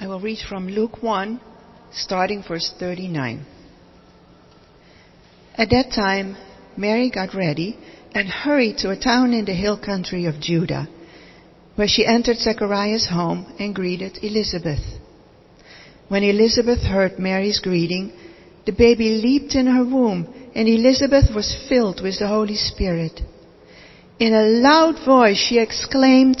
I will read from Luke 1, starting verse 39. At that time, Mary got ready and hurried to a town in the hill country of Judah, where she entered Zechariah's home and greeted Elizabeth. When Elizabeth heard Mary's greeting, the baby leaped in her womb, and Elizabeth was filled with the Holy Spirit. In a loud voice she exclaimed,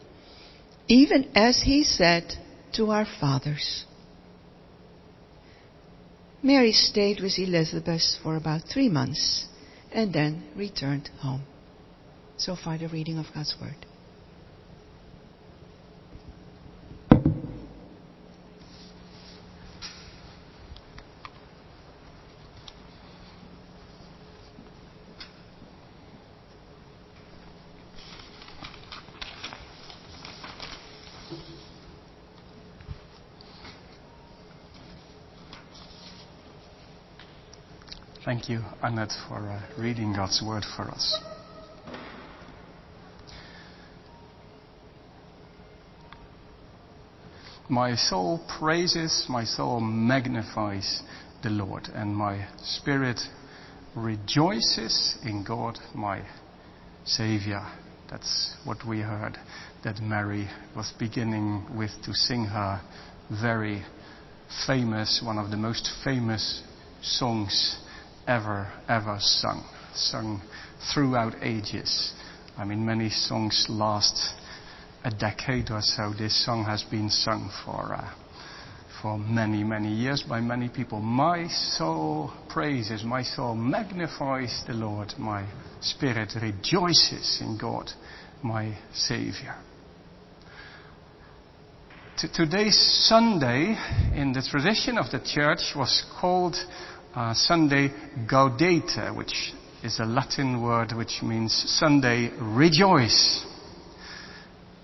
even as he said to our fathers. Mary stayed with Elizabeth for about three months and then returned home. So far, the reading of God's Word. Thank you, Annette, for uh, reading God's word for us. My soul praises, my soul magnifies the Lord, and my spirit rejoices in God, my Savior. That's what we heard that Mary was beginning with to sing her very famous, one of the most famous songs ever, ever sung. Sung throughout ages. I mean, many songs last a decade or so. This song has been sung for, uh, for many, many years by many people. My soul praises, my soul magnifies the Lord, my spirit rejoices in God, my Savior. Today's Sunday, in the tradition of the church, was called uh, Sunday Gaudete, which is a Latin word which means Sunday rejoice.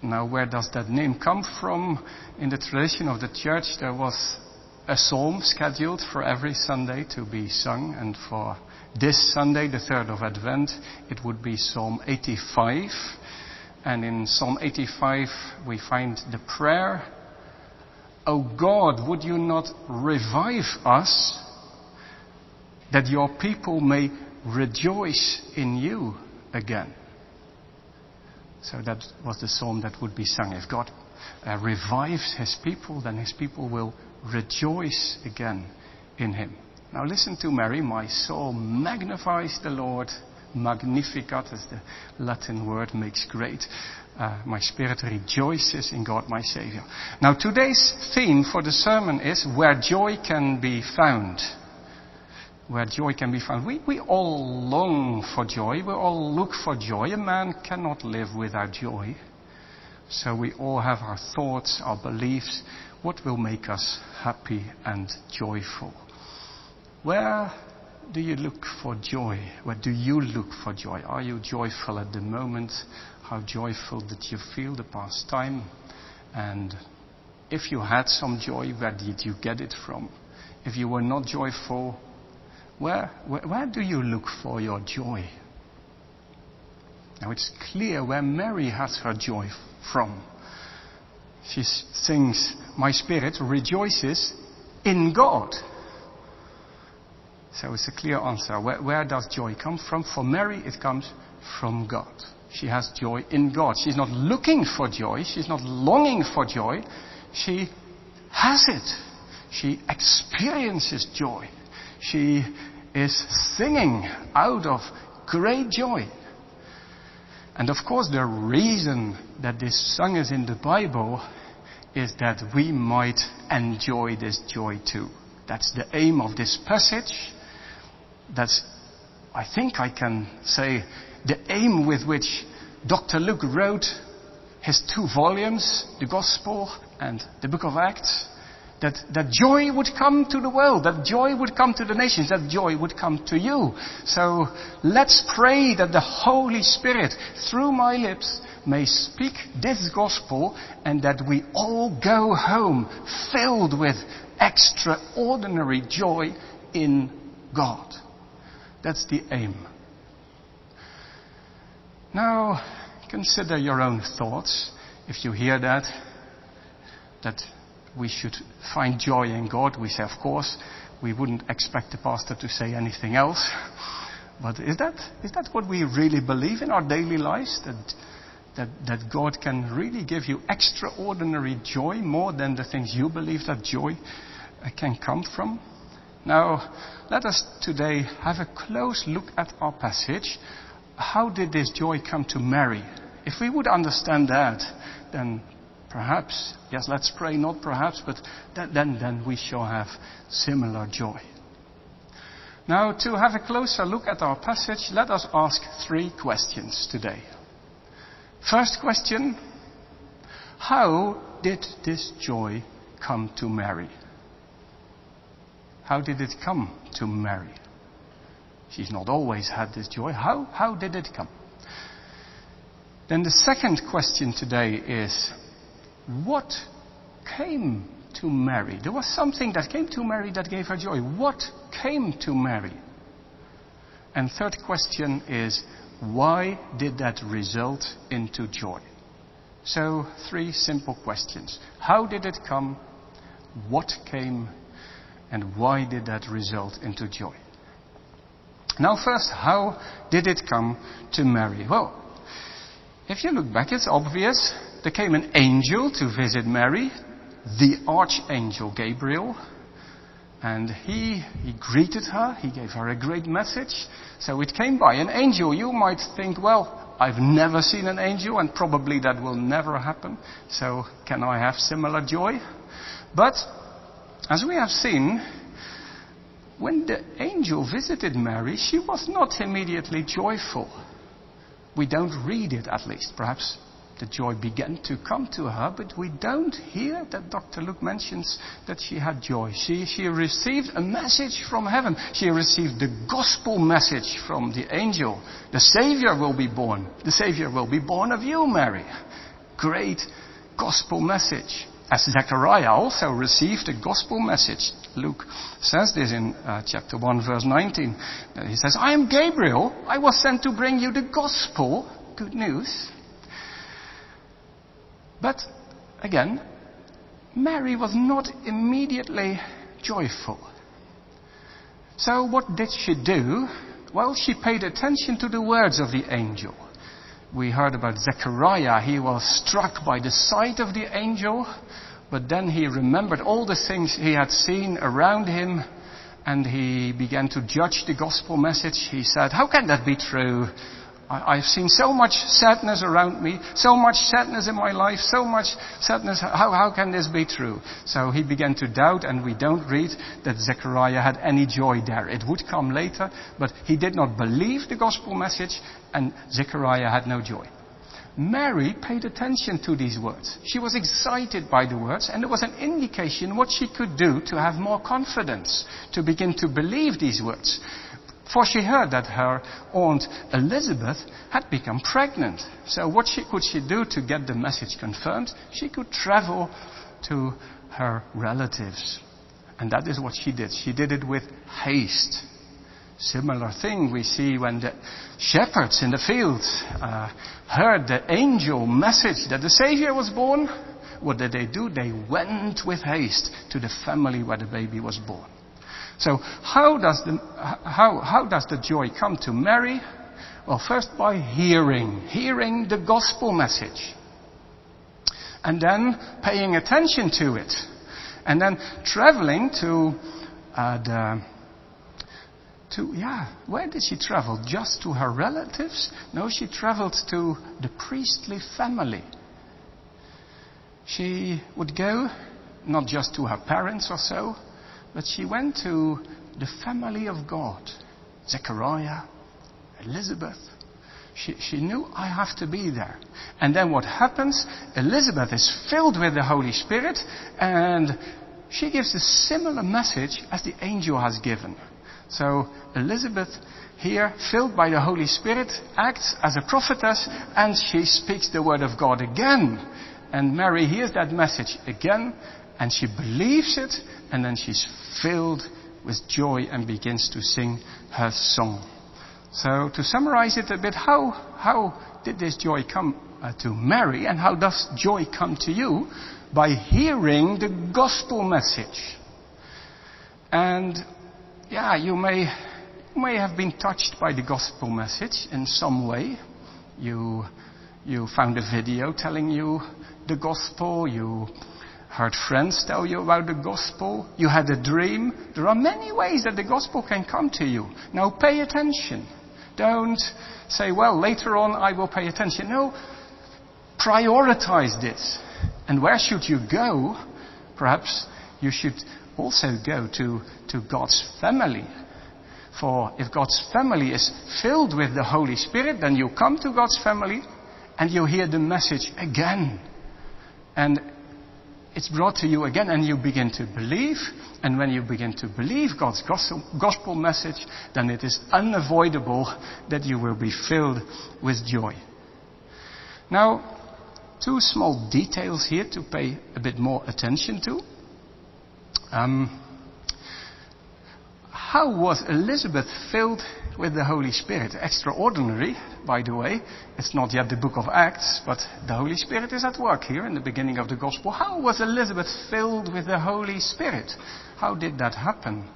Now, where does that name come from? In the tradition of the church, there was a psalm scheduled for every Sunday to be sung, and for this Sunday, the 3rd of Advent, it would be Psalm 85. And in Psalm 85, we find the prayer, O God, would you not revive us that your people may rejoice in you again. So that was the psalm that would be sung. If God uh, revives his people, then his people will rejoice again in him. Now listen to Mary. My soul magnifies the Lord. Magnificat, as the Latin word, makes great. Uh, my spirit rejoices in God my Savior. Now today's theme for the sermon is where joy can be found where joy can be found. We, we all long for joy. We all look for joy. A man cannot live without joy. So we all have our thoughts, our beliefs, what will make us happy and joyful. Where do you look for joy? Where do you look for joy? Are you joyful at the moment? How joyful did you feel the past time? And if you had some joy, where did you get it from? If you were not joyful, Where, where, where do you look for your joy? Now it's clear where Mary has her joy from. She sings, My spirit rejoices in God. So it's a clear answer. Where, where, does joy come from? For Mary, it comes from God. She has joy in God. She's not looking for joy. She's not longing for joy. She has it. She experiences joy. She is singing out of great joy. And of course, the reason that this song is in the Bible is that we might enjoy this joy too. That's the aim of this passage. That's, I think I can say, the aim with which Dr. Luke wrote his two volumes, the Gospel and the Book of Acts that, that joy would come to the world, that joy would come to the nations, that joy would come to you. So let's pray that the Holy Spirit, through my lips, may speak this gospel and that we all go home filled with extraordinary joy in God. That's the aim. Now, consider your own thoughts. If you hear that, that we should find joy in God. We say, of course, we wouldn't expect the pastor to say anything else. But is that, is that what we really believe in our daily lives? That, that, that God can really give you extraordinary joy more than the things you believe that joy uh, can come from? Now, let us today have a close look at our passage. How did this joy come to Mary? If we would understand that, then Perhaps, yes, let's pray, not perhaps, but then, then, we shall have similar joy. Now, to have a closer look at our passage, let us ask three questions today. First question How did this joy come to Mary? How did it come to Mary? She's not always had this joy. How, how did it come? Then the second question today is what came to Mary? There was something that came to Mary that gave her joy. What came to Mary? And third question is, why did that result into joy? So, three simple questions. How did it come? What came? And why did that result into joy? Now, first, how did it come to Mary? Well, if you look back, it's obvious there came an angel to visit Mary, the archangel Gabriel, and he, he greeted her, he gave her a great message. So it came by an angel. You might think, well, I've never seen an angel and probably that will never happen. So can I have similar joy? But, as we have seen, when the angel visited Mary, she was not immediately joyful. We don't read it at least. Perhaps the joy began to come to her, but we don't hear that Dr. Luke mentions that she had joy. She, she received a message from heaven. She received the gospel message from the angel. The Savior will be born. The Savior will be born of you, Mary. Great gospel message. As Zechariah also received a gospel message. Luke says this in uh, chapter 1 verse 19. He says, I am Gabriel. I was sent to bring you the gospel. Good news but again, Mary was not immediately joyful. So what did she do? Well, she paid attention to the words of the angel. We heard about Zechariah. He was struck by the sight of the angel, but then he remembered all the things he had seen around him and he began to judge the gospel message. He said, How can that be true? I, have seen so much sadness around me, so much sadness in my life, so much sadness. How, how can this be true? So he began to doubt, and we don't read that Zechariah had any joy there. It would come later, but he did not believe the gospel message, and Zechariah had no joy. Mary paid attention to these words. She was excited by the words, and there was an indication what she could do to have more confidence, to begin to believe these words. For she heard that her aunt Elizabeth had become pregnant. So what she, could she do to get the message confirmed? She could travel to her relatives. And that is what she did. She did it with haste. Similar thing we see when the shepherds in the fields uh, heard the angel message that the Savior was born. What did they do? They went with haste to the family where the baby was born. So how does the, how, how does the joy come to Mary? Well, first by hearing, hearing the gospel message. And then paying attention to it. And then traveling to uh, the, to, yeah, where did she travel? Just to her relatives? No, she traveled to the priestly family. She would go not just to her parents or so, but she went to the family of God. Zechariah, Elizabeth. She, she knew I have to be there. And then what happens? Elizabeth is filled with the Holy Spirit and she gives a similar message as the angel has given. So Elizabeth here, filled by the Holy Spirit, acts as a prophetess and she speaks the word of God again. And Mary hears that message again and she believes it and then she's filled with joy and begins to sing her song. So to summarize it a bit, how, how did this joy come uh, to Mary and how does joy come to you? By hearing the gospel message. And yeah, you may, you may have been touched by the gospel message in some way. You, you found a video telling you the gospel, you heard friends tell you about the gospel, you had a dream. There are many ways that the gospel can come to you. Now pay attention. Don't say, well, later on I will pay attention. No, prioritize this. And where should you go? Perhaps you should also go to, to God's family. For if God's family is filled with the Holy Spirit, then you come to God's family and you hear the message again. And it's brought to you again and you begin to believe. And when you begin to believe God's gospel, message, then it is unavoidable that you will be filled with joy. Now, two small details here to pay a bit more attention to. Um, how was Elizabeth filled with the Holy Spirit? Extraordinary, by the way. It's not yet the book of Acts, but the Holy Spirit is at work here in the beginning of the Gospel. How was Elizabeth filled with the Holy Spirit? How did that happen?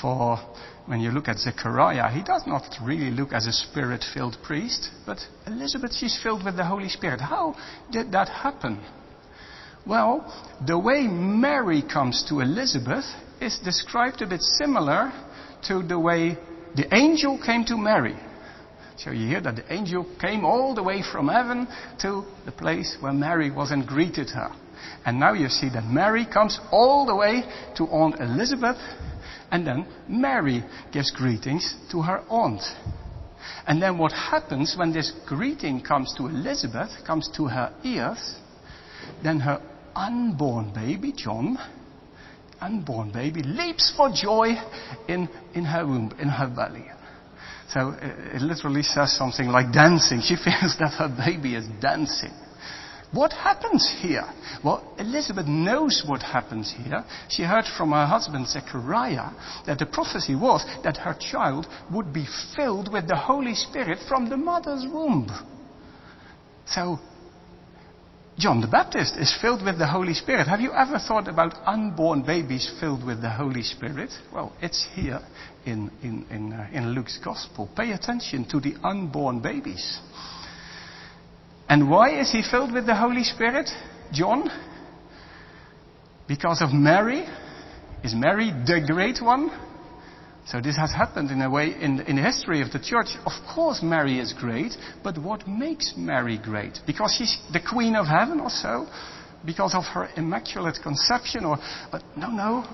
For when you look at Zechariah, he does not really look as a spirit filled priest, but Elizabeth, she's filled with the Holy Spirit. How did that happen? Well, the way Mary comes to Elizabeth is described a bit similar to the way the angel came to Mary. So you hear that the angel came all the way from heaven to the place where Mary was and greeted her. And now you see that Mary comes all the way to Aunt Elizabeth, and then Mary gives greetings to her aunt. And then what happens when this greeting comes to Elizabeth, comes to her ears, then her unborn baby, John, unborn baby, leaps for joy in, in her womb, in her belly. So it, it literally says something like dancing. She feels that her baby is dancing. What happens here? Well, Elizabeth knows what happens here. She heard from her husband Zechariah that the prophecy was that her child would be filled with the Holy Spirit from the mother's womb. So, John the Baptist is filled with the Holy Spirit. Have you ever thought about unborn babies filled with the Holy Spirit? Well, it's here in, in, in, uh, in Luke's Gospel. Pay attention to the unborn babies. And why is he filled with the Holy Spirit, John? Because of Mary? Is Mary the great one? So this has happened in a way in, in the history of the church. Of course Mary is great, but what makes Mary great? Because she's the queen of heaven or so? Because of her immaculate conception or, but no, no.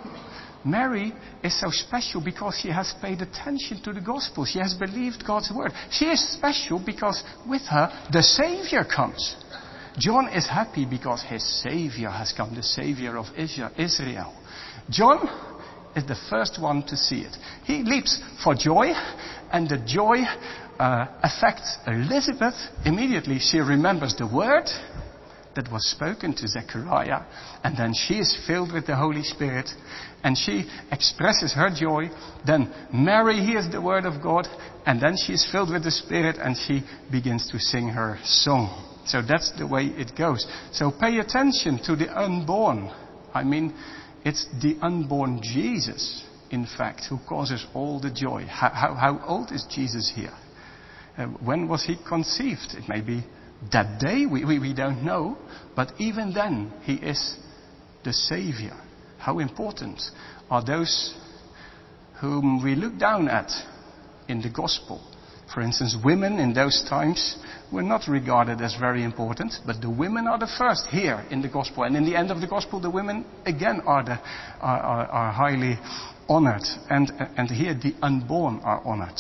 Mary is so special because she has paid attention to the gospel. She has believed God's word. She is special because with her the Savior comes. John is happy because his Savior has come, the Savior of Israel. John is the first one to see it. He leaps for joy, and the joy uh, affects Elizabeth. Immediately she remembers the word that was spoken to Zechariah. And then she is filled with the Holy Spirit and she expresses her joy. Then Mary hears the word of God and then she is filled with the Spirit and she begins to sing her song. So that's the way it goes. So pay attention to the unborn. I mean, it's the unborn Jesus, in fact, who causes all the joy. How, how, how old is Jesus here? Uh, when was he conceived? It may be that day, we, we, we don't know. But even then, he is the Savior. How important are those whom we look down at in the gospel? For instance, women in those times were not regarded as very important, but the women are the first here in the gospel. And in the end of the gospel, the women again are, the, are, are, are highly honored. And, and here the unborn are honored.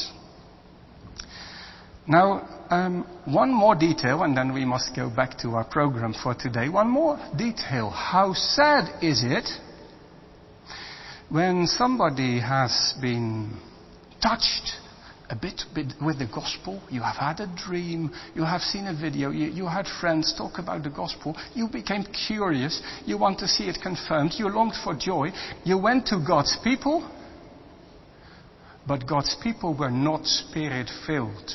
Now, um, one more detail, and then we must go back to our program for today. One more detail. How sad is it when somebody has been touched a bit, with the gospel. You have had a dream. You have seen a video. You, you had friends talk about the gospel. You became curious. You want to see it confirmed. You longed for joy. You went to God's people. But God's people were not spirit filled.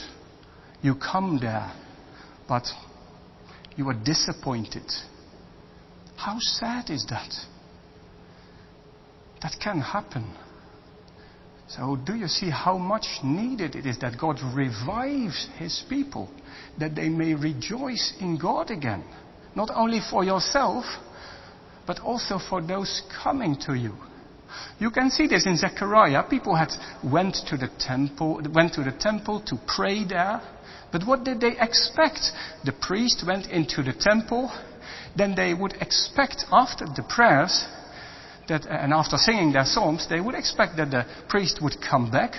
You come there, but you are disappointed. How sad is that? That can happen. So, do you see how much needed it is that God revives His people, that they may rejoice in God again? Not only for yourself, but also for those coming to you. You can see this in Zechariah. People had went to the temple, went to the temple to pray there. But what did they expect? The priest went into the temple. Then they would expect after the prayers that, and after singing their psalms, they would expect that the priest would come back,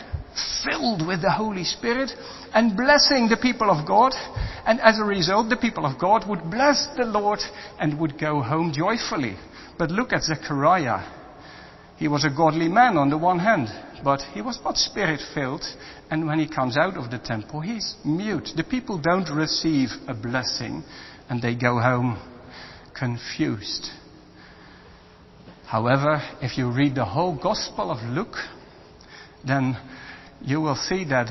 filled with the Holy Spirit, and blessing the people of God. And as a result, the people of God would bless the Lord and would go home joyfully. But look at Zechariah. He was a godly man on the one hand, but he was not spirit filled. And when he comes out of the temple, he's mute. The people don't receive a blessing and they go home confused. However, if you read the whole Gospel of Luke, then you will see that,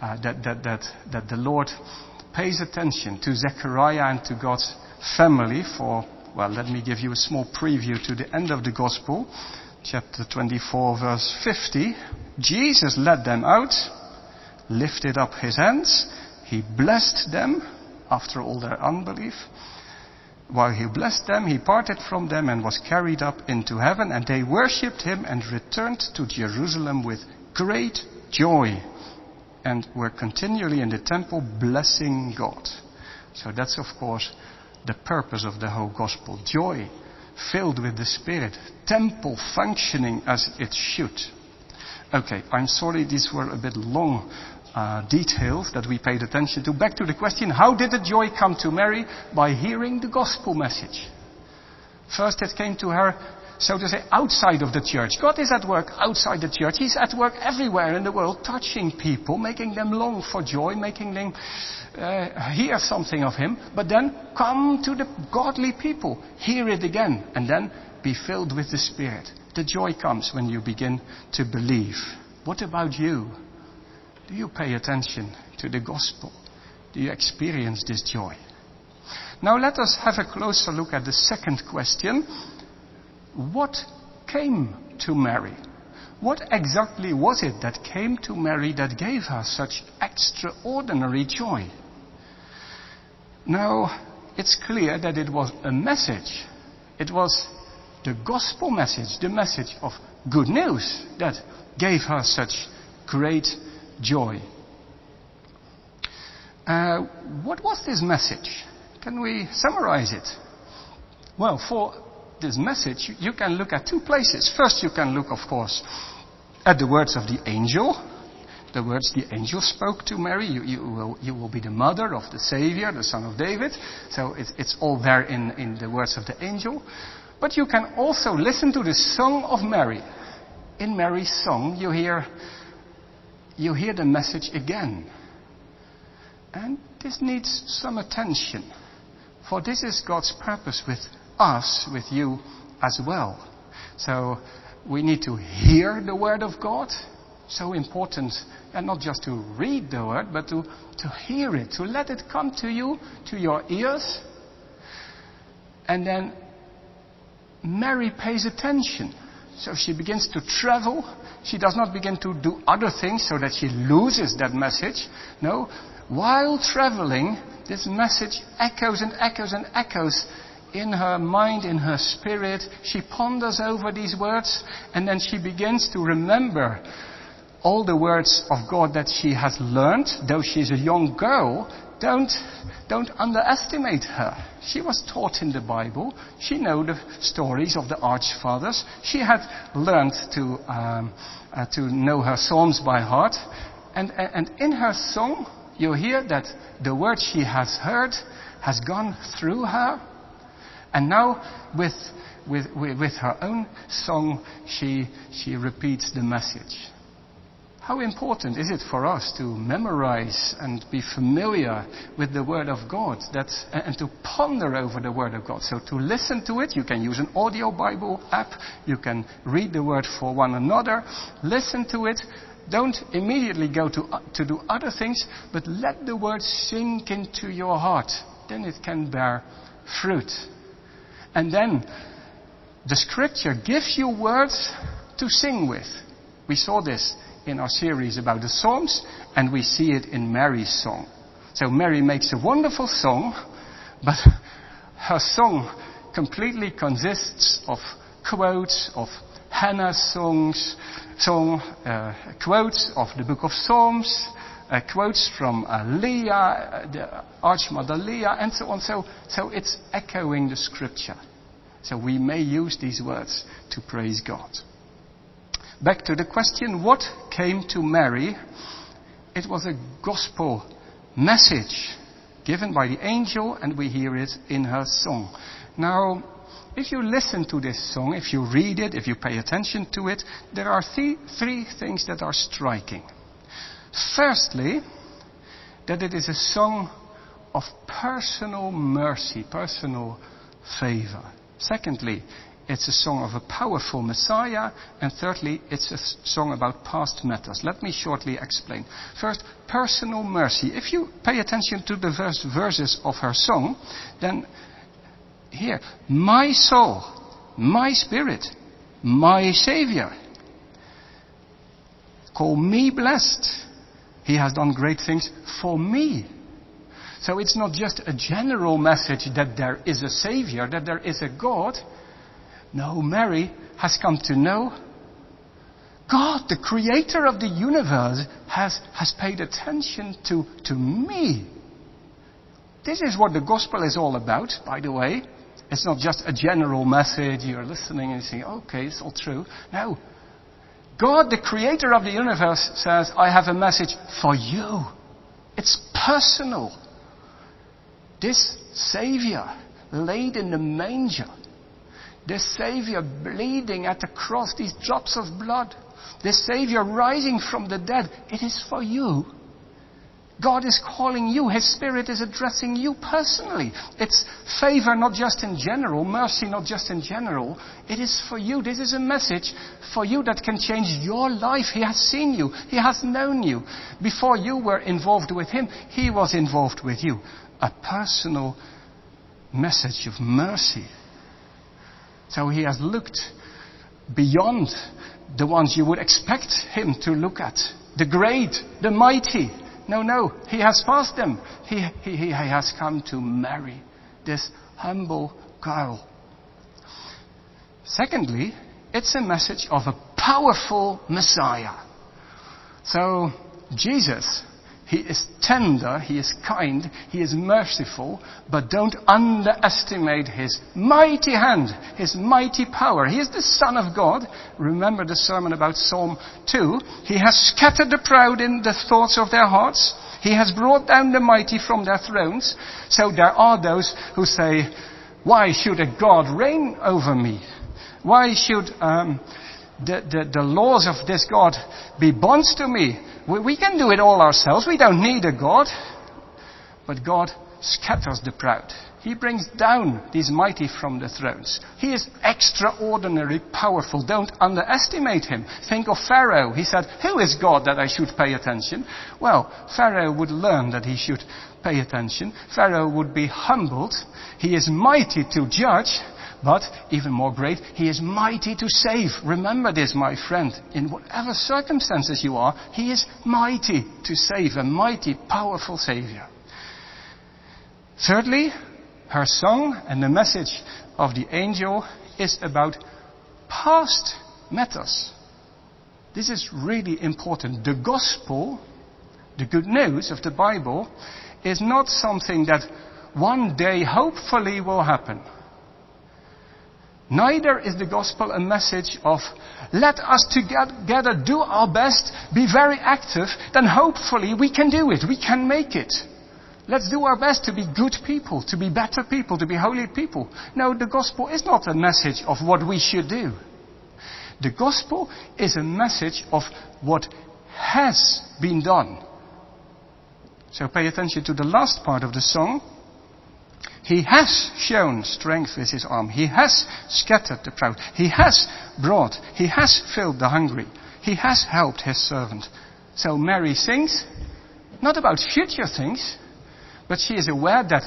uh, that, that, that, that the Lord pays attention to Zechariah and to God's family for, well, let me give you a small preview to the end of the Gospel, chapter 24, verse 50. Jesus led them out, lifted up his hands, he blessed them after all their unbelief. While he blessed them, he parted from them and was carried up into heaven, and they worshipped him and returned to Jerusalem with great joy and were continually in the temple blessing God. So that's of course the purpose of the whole gospel. Joy, filled with the Spirit, temple functioning as it should. Okay, I'm sorry these were a bit long uh, details that we paid attention to. Back to the question, how did the joy come to Mary? By hearing the gospel message. First it came to her, so to say, outside of the church. God is at work outside the church. He's at work everywhere in the world, touching people, making them long for joy, making them uh, hear something of Him. But then come to the godly people, hear it again, and then be filled with the Spirit. The joy comes when you begin to believe. What about you? Do you pay attention to the gospel? Do you experience this joy? Now let us have a closer look at the second question. What came to Mary? What exactly was it that came to Mary that gave her such extraordinary joy? Now, it's clear that it was a message. It was the gospel message, the message of good news that gave her such great joy. Uh, what was this message? Can we summarize it? Well, for this message, you can look at two places. First, you can look, of course, at the words of the angel. The words the angel spoke to Mary. You, you, will, you will, be the mother of the Savior, the Son of David. So it's, it's all there in, in the words of the angel. But you can also listen to the song of Mary. In Mary's song, you hear you hear the message again. And this needs some attention. For this is God's purpose with us, with you as well. So we need to hear the word of God. So important, and not just to read the word, but to, to hear it, to let it come to you, to your ears. And then Mary pays attention. So she begins to travel. She does not begin to do other things so that she loses that message. No. While traveling, this message echoes and echoes and echoes in her mind, in her spirit. She ponders over these words and then she begins to remember all the words of God that she has learned, though she is a young girl, don't, don't underestimate her. She was taught in the Bible. She knew the stories of the archfathers. She had learned to, um, uh, to know her psalms by heart. And, and in her song, you hear that the word she has heard has gone through her. And now, with, with, with, with her own song, she, she repeats the message. How important is it for us to memorize and be familiar with the Word of God and to ponder over the Word of God? So to listen to it, you can use an audio Bible app, you can read the Word for one another, listen to it, don't immediately go to, uh, to do other things, but let the Word sink into your heart. Then it can bear fruit. And then the Scripture gives you words to sing with. We saw this in our series about the Psalms, and we see it in Mary's song. So Mary makes a wonderful song, but her song completely consists of quotes of Hannah's songs, song, uh, quotes of the book of Psalms, uh, quotes from uh, Leah, the Archmother Leah, and so on. So, so it's echoing the scripture. So we may use these words to praise God. Back to the question, what came to Mary? It was a gospel message given by the angel, and we hear it in her song. Now, if you listen to this song, if you read it, if you pay attention to it, there are th- three things that are striking. Firstly, that it is a song of personal mercy, personal favor. Secondly, it's a song of a powerful Messiah. And thirdly, it's a song about past matters. Let me shortly explain. First, personal mercy. If you pay attention to the verse, verses of her song, then here, my soul, my spirit, my Savior. Call me blessed. He has done great things for me. So it's not just a general message that there is a Savior, that there is a God. No, Mary has come to know God, the creator of the universe, has, has paid attention to, to me. This is what the gospel is all about, by the way. It's not just a general message, you're listening and saying, okay, it's all true. No. God, the creator of the universe, says, I have a message for you. It's personal. This Savior laid in the manger the Savior bleeding at the cross, these drops of blood. The Savior rising from the dead. It is for you. God is calling you. His Spirit is addressing you personally. It's favor not just in general, mercy not just in general. It is for you. This is a message for you that can change your life. He has seen you. He has known you. Before you were involved with Him, He was involved with you. A personal message of mercy. So he has looked beyond the ones you would expect him to look at. The great, the mighty. No, no, he has passed them. He, he, he has come to Mary this humble girl. Secondly, it's a message of a powerful Messiah. So, Jesus he is tender, he is kind, he is merciful, but don't underestimate his mighty hand, his mighty power. He is the Son of God. Remember the sermon about Psalm 2. He has scattered the proud in the thoughts of their hearts. He has brought down the mighty from their thrones. So there are those who say, why should a God reign over me? Why should um, the, the, the laws of this God be bonds to me? We, we can do it all ourselves. We don't need a God. But God scatters the proud. He brings down these mighty from the thrones. He is extraordinarily powerful. Don't underestimate him. Think of Pharaoh. He said, Who is God that I should pay attention? Well, Pharaoh would learn that he should pay attention. Pharaoh would be humbled. He is mighty to judge, but even more great, he is mighty to save. Remember this, my friend. In whatever circumstances you are, he is mighty to save, a mighty, powerful Savior. Thirdly, her song and the message of the angel is about past matters. This is really important. The gospel, the good news of the Bible, is not something that one day hopefully will happen. Neither is the gospel a message of let us together do our best, be very active, then hopefully we can do it, we can make it. Let's do our best to be good people, to be better people, to be holy people. No, the gospel is not a message of what we should do. The gospel is a message of what has been done. So pay attention to the last part of the song. He has shown strength with his arm. He has scattered the proud. He has brought. He has filled the hungry. He has helped his servant. So Mary sings, not about future things, but she is aware that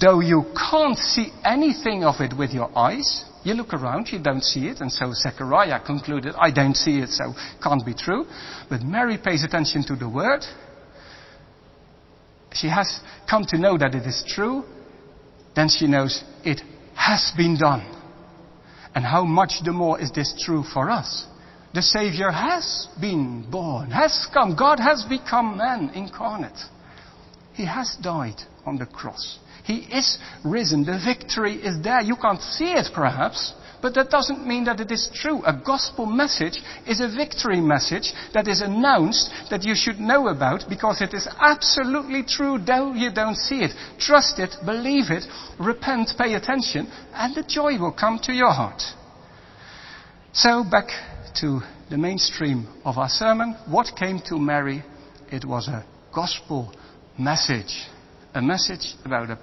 though you can't see anything of it with your eyes, you look around, you don't see it, and so Zechariah concluded, I don't see it, so can't be true. But Mary pays attention to the word. She has come to know that it is true. Then she knows it has been done. And how much the more is this true for us? The Savior has been born, has come. God has become man incarnate. He has died on the cross. He is risen. The victory is there. You can't see it perhaps, but that doesn't mean that it is true. A gospel message is a victory message that is announced that you should know about because it is absolutely true though you don't see it. Trust it, believe it, repent, pay attention, and the joy will come to your heart. So back to the mainstream of our sermon. What came to Mary? It was a gospel message. A message about a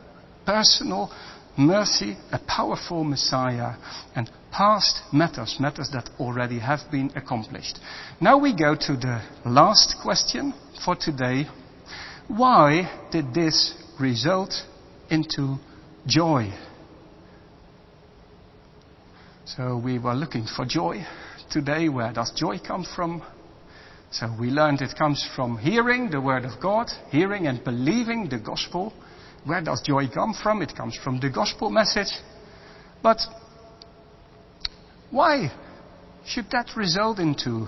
personal mercy, a powerful Messiah, and past matters, matters that already have been accomplished. Now we go to the last question for today. Why did this result into joy? So we were looking for joy today. Where does joy come from? So we learned it comes from hearing the Word of God, hearing and believing the gospel. Where does joy come from? It comes from the gospel message. But why should that result into,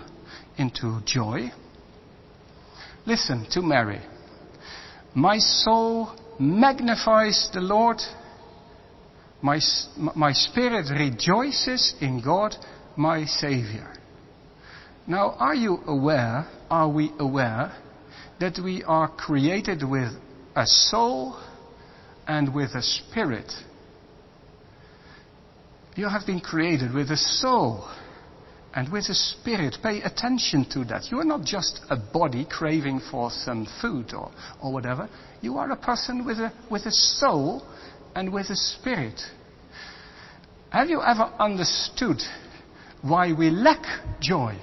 into joy? Listen to Mary. My soul magnifies the Lord. My, my spirit rejoices in God, my Savior. Now, are you aware, are we aware, that we are created with a soul and with a spirit? You have been created with a soul and with a spirit. Pay attention to that. You are not just a body craving for some food or, or whatever. You are a person with a, with a soul and with a spirit. Have you ever understood why we lack joy?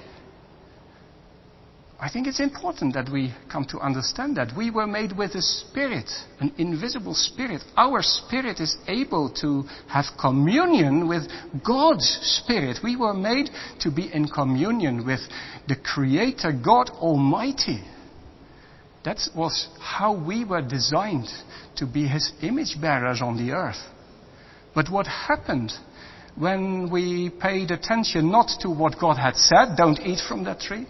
I think it's important that we come to understand that. We were made with a spirit, an invisible spirit. Our spirit is able to have communion with God's spirit. We were made to be in communion with the Creator, God Almighty. That was how we were designed to be His image bearers on the earth. But what happened when we paid attention not to what God had said, don't eat from that tree,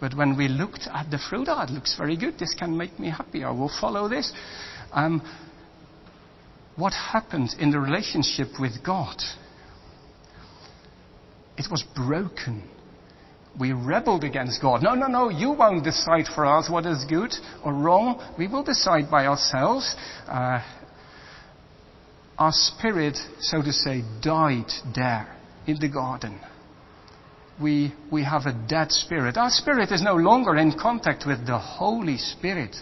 but when we looked at the fruit, oh, it looks very good. This can make me happy. I will follow this. Um, what happened in the relationship with God? It was broken. We rebelled against God. No, no, no, you won't decide for us what is good or wrong. We will decide by ourselves. Uh, our spirit, so to say, died there in the garden we, we have a dead spirit. Our spirit is no longer in contact with the Holy Spirit.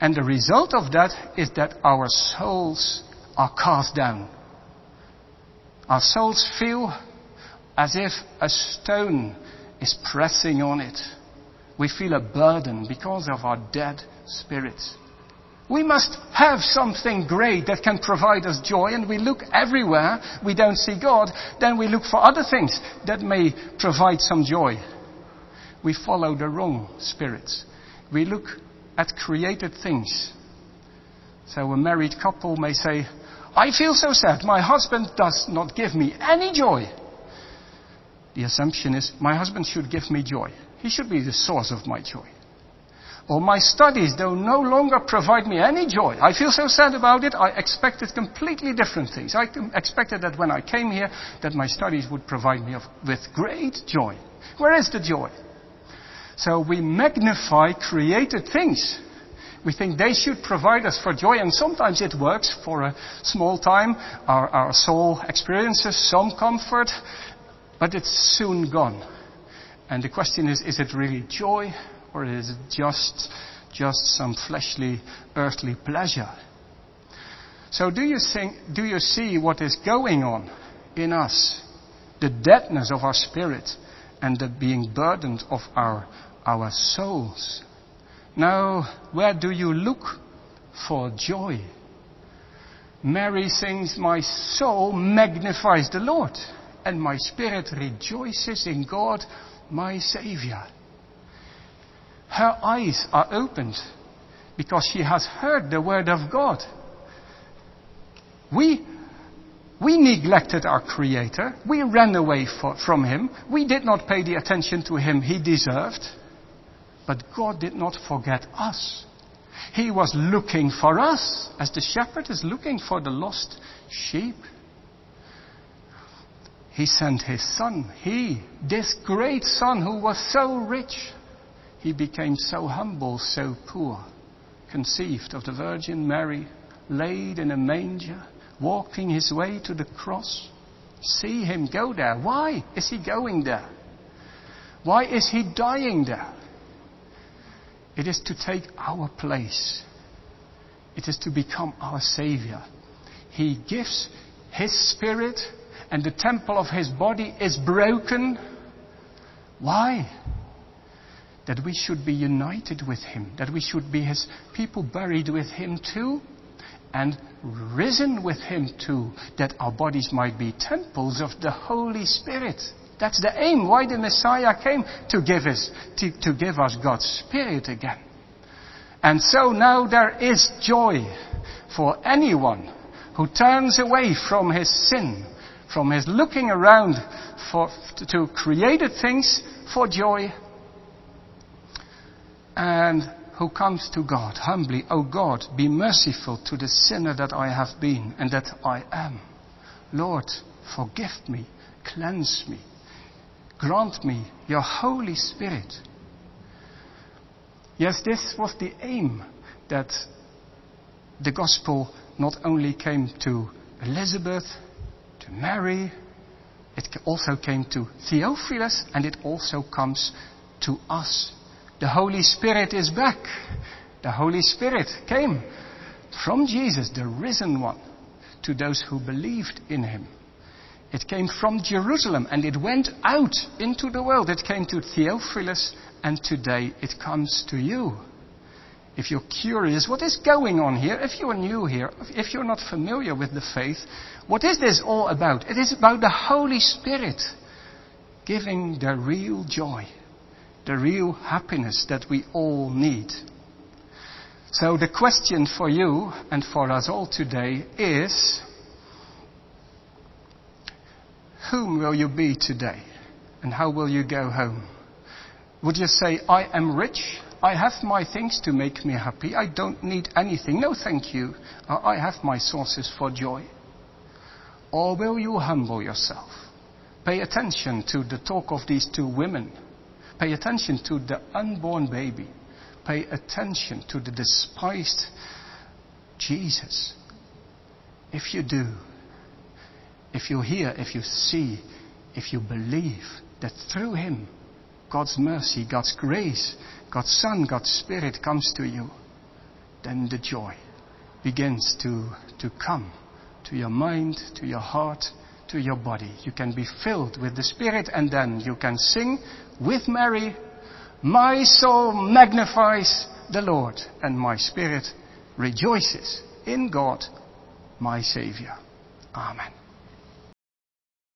And the result of that is that our souls are cast down. Our souls feel as if a stone is pressing on it. We feel a burden because of our dead spirits. We must have something great that can provide us joy, and we look everywhere. We don't see God, then we look for other things that may provide some joy. We follow the wrong spirits. We look at created things. So a married couple may say, I feel so sad. My husband does not give me any joy. The assumption is, my husband should give me joy. He should be the source of my joy. Or my studies, they no longer provide me any joy. I feel so sad about it. I expected completely different things. I expected that when I came here, that my studies would provide me with great joy. Where is the joy? So we magnify created things. We think they should provide us for joy, and sometimes it works for a small time. Our, our soul experiences some comfort, but it's soon gone. And the question is, is it really joy or is it just, just some fleshly, earthly pleasure? So do you, think, do you see what is going on in us? The deadness of our spirit and the being burdened of our, our souls. Now, where do you look for joy? Mary sings, My soul magnifies the Lord, and my spirit rejoices in God, my Savior her eyes are opened because she has heard the word of God. We, we neglected our Creator. We ran away for, from Him. We did not pay the attention to Him He deserved. But God did not forget us. He was looking for us as the shepherd is looking for the lost sheep. He sent His Son. He, this great Son who was so rich, he became so humble, so poor, conceived of the Virgin Mary, laid in a manger, walking his way to the cross. See him go there. Why is he going there? Why is he dying there? It is to take our place. It is to become our Savior. He gives His Spirit, and the temple of His body is broken. Why? That we should be united with him, that we should be his people buried with him too, and risen with him too, that our bodies might be temples of the Holy Spirit. That's the aim why the Messiah came to give us, to, to give us God's Spirit again. And so now there is joy for anyone who turns away from his sin, from his looking around for, to created things for joy and who comes to God humbly, O God, be merciful to the sinner that I have been and that I am. Lord, forgive me, cleanse me, grant me your Holy Spirit. Yes, this was the aim that the gospel not only came to Elizabeth, to Mary, it also came to Theophilus, and it also comes to us the Holy Spirit is back. The Holy Spirit came from Jesus, the risen one, to those who believed in him. It came from Jerusalem and it went out into the world. It came to Theophilus and today it comes to you. If you're curious, what is going on here? If you're new here, if you're not familiar with the faith, what is this all about? It is about the Holy Spirit giving the real joy the real happiness that we all need. So the question for you and for us all today is, whom will you be today? And how will you go home? Would you say, I am rich? I have my things to make me happy. I don't need anything. No, thank you. Uh, I have my sources for joy. Or will you humble yourself? Pay attention to the talk of these two women Pay attention to the unborn baby. Pay attention to the despised Jesus. If you do, if you hear, if you see, if you believe that through Him, God's mercy, God's grace, God's Son, God's Spirit comes to you, then the joy begins to, to come to your mind, to your heart, to your body. You can be filled with the Spirit and then you can sing with Mary, My soul magnifies the Lord and my spirit rejoices in God, my Savior. Amen.